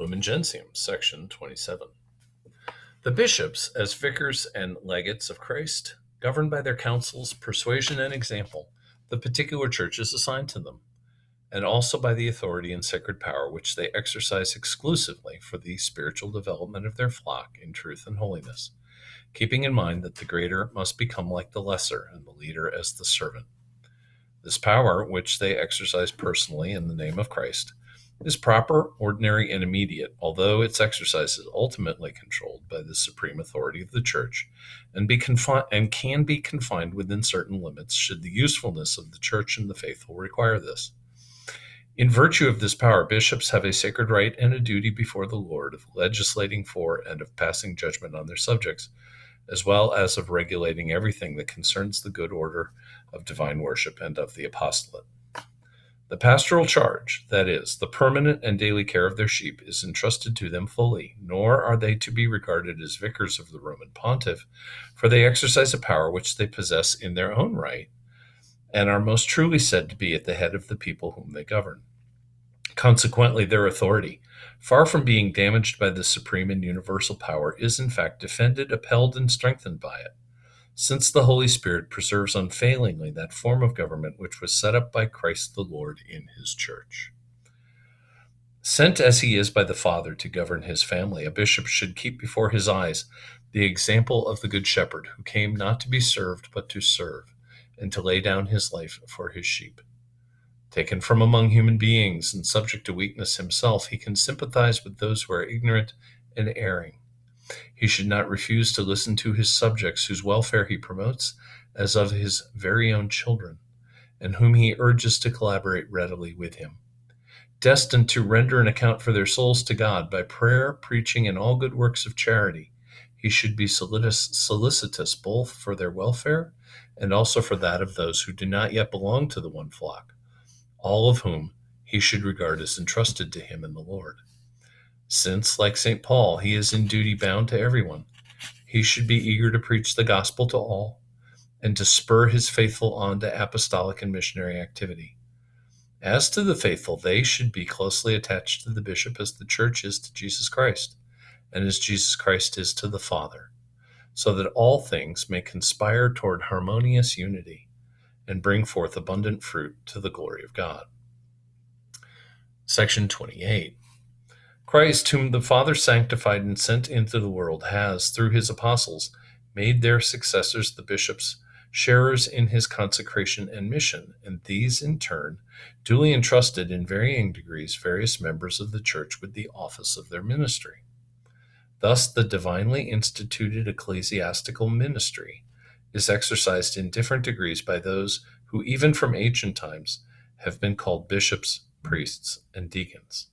Lumen Gentium, section 27. The bishops, as vicars and legates of Christ, govern by their counsels, persuasion, and example the particular churches assigned to them, and also by the authority and sacred power which they exercise exclusively for the spiritual development of their flock in truth and holiness, keeping in mind that the greater must become like the lesser, and the leader as the servant. This power, which they exercise personally in the name of Christ, is proper, ordinary, and immediate, although its exercise is ultimately controlled by the supreme authority of the Church, and be confi- and can be confined within certain limits should the usefulness of the Church and the faithful require this. In virtue of this power, bishops have a sacred right and a duty before the Lord of legislating for and of passing judgment on their subjects, as well as of regulating everything that concerns the good order of divine worship and of the apostolate. The pastoral charge, that is, the permanent and daily care of their sheep, is entrusted to them fully, nor are they to be regarded as vicars of the Roman pontiff, for they exercise a power which they possess in their own right, and are most truly said to be at the head of the people whom they govern. Consequently, their authority, far from being damaged by the supreme and universal power, is in fact defended, upheld, and strengthened by it since the Holy Spirit preserves unfailingly that form of government which was set up by Christ the Lord in his church. Sent as he is by the Father to govern his family, a bishop should keep before his eyes the example of the Good Shepherd, who came not to be served, but to serve, and to lay down his life for his sheep. Taken from among human beings and subject to weakness himself, he can sympathize with those who are ignorant and erring he should not refuse to listen to his subjects, whose welfare he promotes as of his very own children, and whom he urges to collaborate readily with him. Destined to render an account for their souls to God by prayer, preaching, and all good works of charity, he should be solicitous both for their welfare and also for that of those who do not yet belong to the one flock, all of whom he should regard as entrusted to him in the Lord since, like St. Paul, he is in duty bound to everyone. He should be eager to preach the gospel to all and to spur his faithful on to apostolic and missionary activity. As to the faithful, they should be closely attached to the bishop as the church is to Jesus Christ, and as Jesus Christ is to the Father, so that all things may conspire toward harmonious unity and bring forth abundant fruit to the glory of God. Section 28 Christ, whom the Father sanctified and sent into the world, has, through his apostles, made their successors the bishops, sharers in his consecration and mission, and these, in turn, duly entrusted in varying degrees various members of the church with the office of their ministry. Thus, the divinely instituted ecclesiastical ministry is exercised in different degrees by those who, even from ancient times, have been called bishops, priests, and deacons.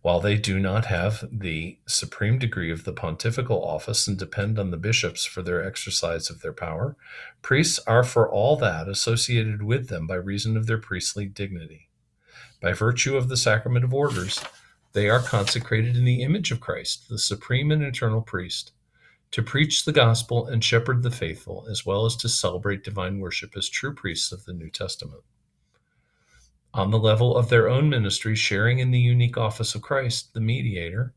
While they do not have the supreme degree of the pontifical office and depend on the bishops for their exercise of their power, priests are for all that associated with them by reason of their priestly dignity. By virtue of the sacrament of orders, they are consecrated in the image of Christ, the supreme and eternal priest, to preach the gospel and shepherd the faithful, as well as to celebrate divine worship as true priests of the New Testament on the level of their own ministry, sharing in the unique office of Christ, the mediator,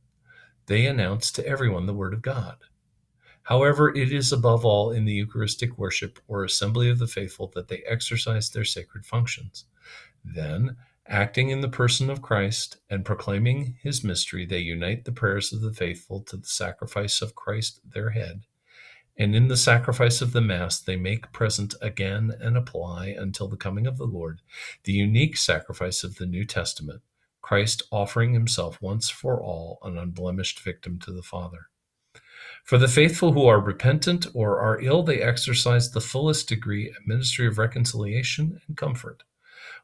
they announce to everyone the Word of God. However, it is above all in the Eucharistic worship or assembly of the faithful that they exercise their sacred functions. Then, acting in the person of Christ and proclaiming his mystery, they unite the prayers of the faithful to the sacrifice of Christ, their head, and in the sacrifice of the Mass, they make present again and apply until the coming of the Lord the unique sacrifice of the New Testament, Christ offering himself once for all an unblemished victim to the Father. For the faithful who are repentant or are ill, they exercise the fullest degree a ministry of reconciliation and comfort,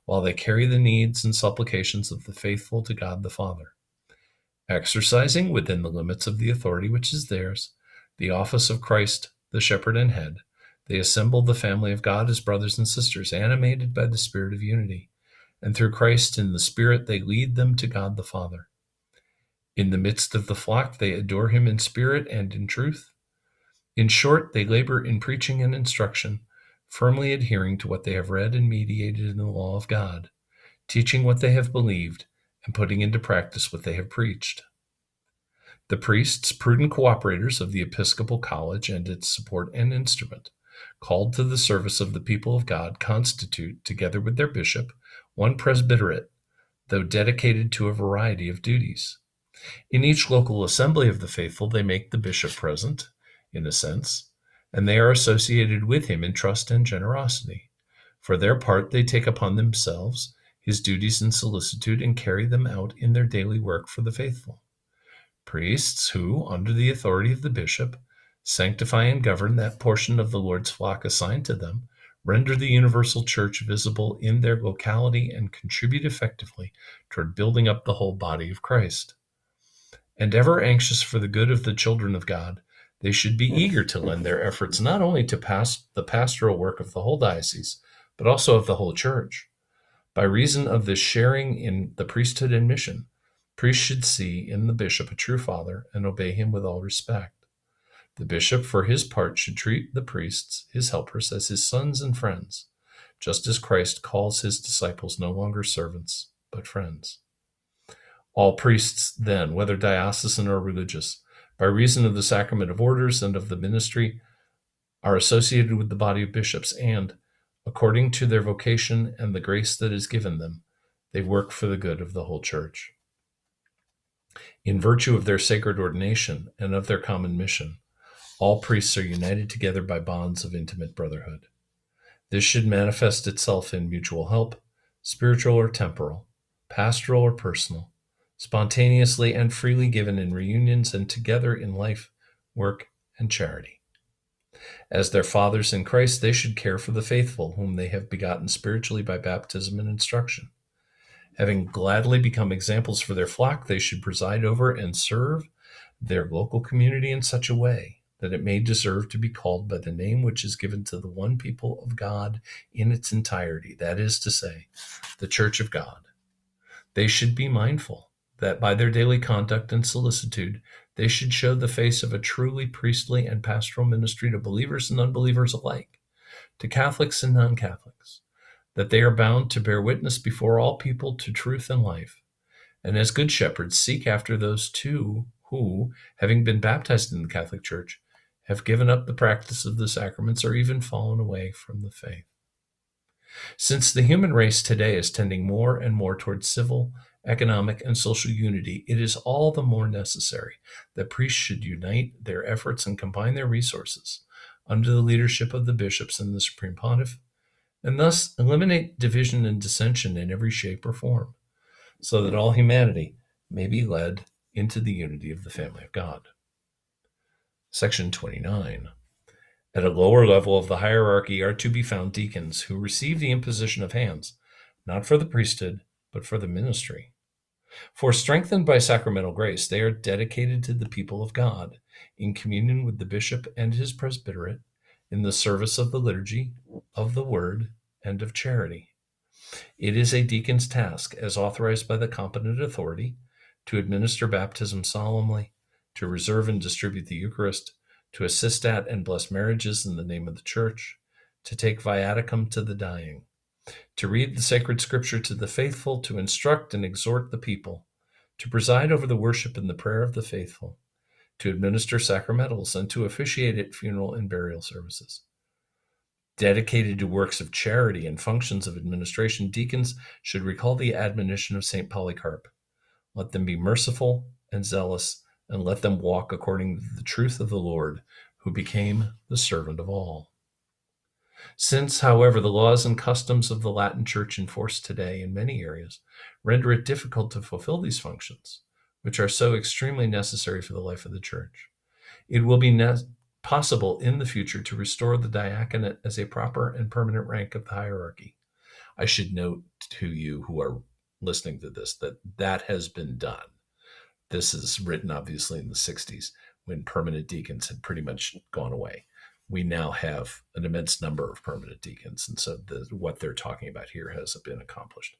while they carry the needs and supplications of the faithful to God the Father. Exercising within the limits of the authority which is theirs, the office of Christ, the shepherd and head, they assembled the family of God as brothers and sisters, animated by the spirit of unity. And through Christ in the Spirit, they lead them to God the Father. In the midst of the flock, they adore him in spirit and in truth. In short, they labor in preaching and instruction, firmly adhering to what they have read and mediated in the law of God, teaching what they have believed, and putting into practice what they have preached. The priests, prudent cooperators of the Episcopal College and its support and instrument, called to the service of the people of God, constitute, together with their bishop, one presbyterate, though dedicated to a variety of duties. In each local assembly of the faithful, they make the bishop present, in a sense, and they are associated with him in trust and generosity. For their part, they take upon themselves his duties in solicitude and carry them out in their daily work for the faithful. Priests who, under the authority of the bishop, sanctify and govern that portion of the Lord's flock assigned to them, render the universal church visible in their locality and contribute effectively toward building up the whole body of Christ. And ever anxious for the good of the children of God, they should be eager to lend their efforts not only to pass the pastoral work of the whole diocese, but also of the whole church. By reason of this sharing in the priesthood and mission, priests should see in the bishop a true father and obey him with all respect. The bishop, for his part, should treat the priests, his helpers, as his sons and friends, just as Christ calls his disciples no longer servants, but friends. All priests, then, whether diocesan or religious, by reason of the sacrament of orders and of the ministry, are associated with the body of bishops and, according to their vocation and the grace that is given them, they work for the good of the whole church. In virtue of their sacred ordination and of their common mission, all priests are united together by bonds of intimate brotherhood. This should manifest itself in mutual help, spiritual or temporal, pastoral or personal, spontaneously and freely given in reunions and together in life, work, and charity. As their fathers in Christ, they should care for the faithful, whom they have begotten spiritually by baptism and instruction. Having gladly become examples for their flock, they should preside over and serve their local community in such a way that it may deserve to be called by the name which is given to the one people of God in its entirety, that is to say, the Church of God. They should be mindful that by their daily conduct and solicitude they should show the face of a truly priestly and pastoral ministry to believers and unbelievers alike, to Catholics and non Catholics, that they are bound to bear witness before all people to truth and life, and as good shepherds seek after those too who, having been baptized in the Catholic Church, have given up the practice of the sacraments or even fallen away from the faith. Since the human race today is tending more and more towards civil economic, and social unity, it is all the more necessary that priests should unite their efforts and combine their resources under the leadership of the bishops and the supreme pontiff, and thus eliminate division and dissension in every shape or form, so that all humanity may be led into the unity of the family of God. Section 29. At a lower level of the hierarchy are to be found deacons who receive the imposition of hands, not for the priesthood, but for the ministry. For strengthened by sacramental grace, they are dedicated to the people of God, in communion with the bishop and his presbyterate, in the service of the liturgy, of the word, and of charity. It is a deacon's task, as authorized by the competent authority, to administer baptism solemnly, to reserve and distribute the Eucharist, to assist at and bless marriages in the name of the Church, to take viaticum to the dying, to read the sacred scripture to the faithful, to instruct and exhort the people, to preside over the worship and the prayer of the faithful, to administer sacramentals, and to officiate at funeral and burial services. Dedicated to works of charity and functions of administration, deacons should recall the admonition of St. Polycarp let them be merciful and zealous, and let them walk according to the truth of the Lord, who became the servant of all. Since, however, the laws and customs of the Latin Church in force today in many areas render it difficult to fulfill these functions, which are so extremely necessary for the life of the Church, it will be ne- possible in the future to restore the diaconate as a proper and permanent rank of the hierarchy. I should note to you who are listening to this that that has been done. This is written obviously in the 60s when permanent deacons had pretty much gone away we now have an immense number of permanent deacons. And so the, what they're talking about here has been accomplished.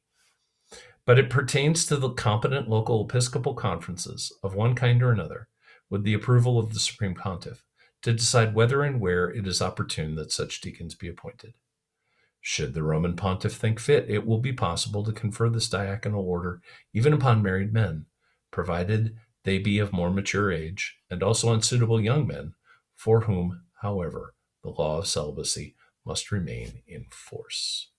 But it pertains to the competent local episcopal conferences of one kind or another, with the approval of the Supreme Pontiff, to decide whether and where it is opportune that such deacons be appointed. Should the Roman pontiff think fit, it will be possible to confer this diaconal order even upon married men, provided they be of more mature age, and also on suitable young men, for whom, however, the law of celibacy must remain in force.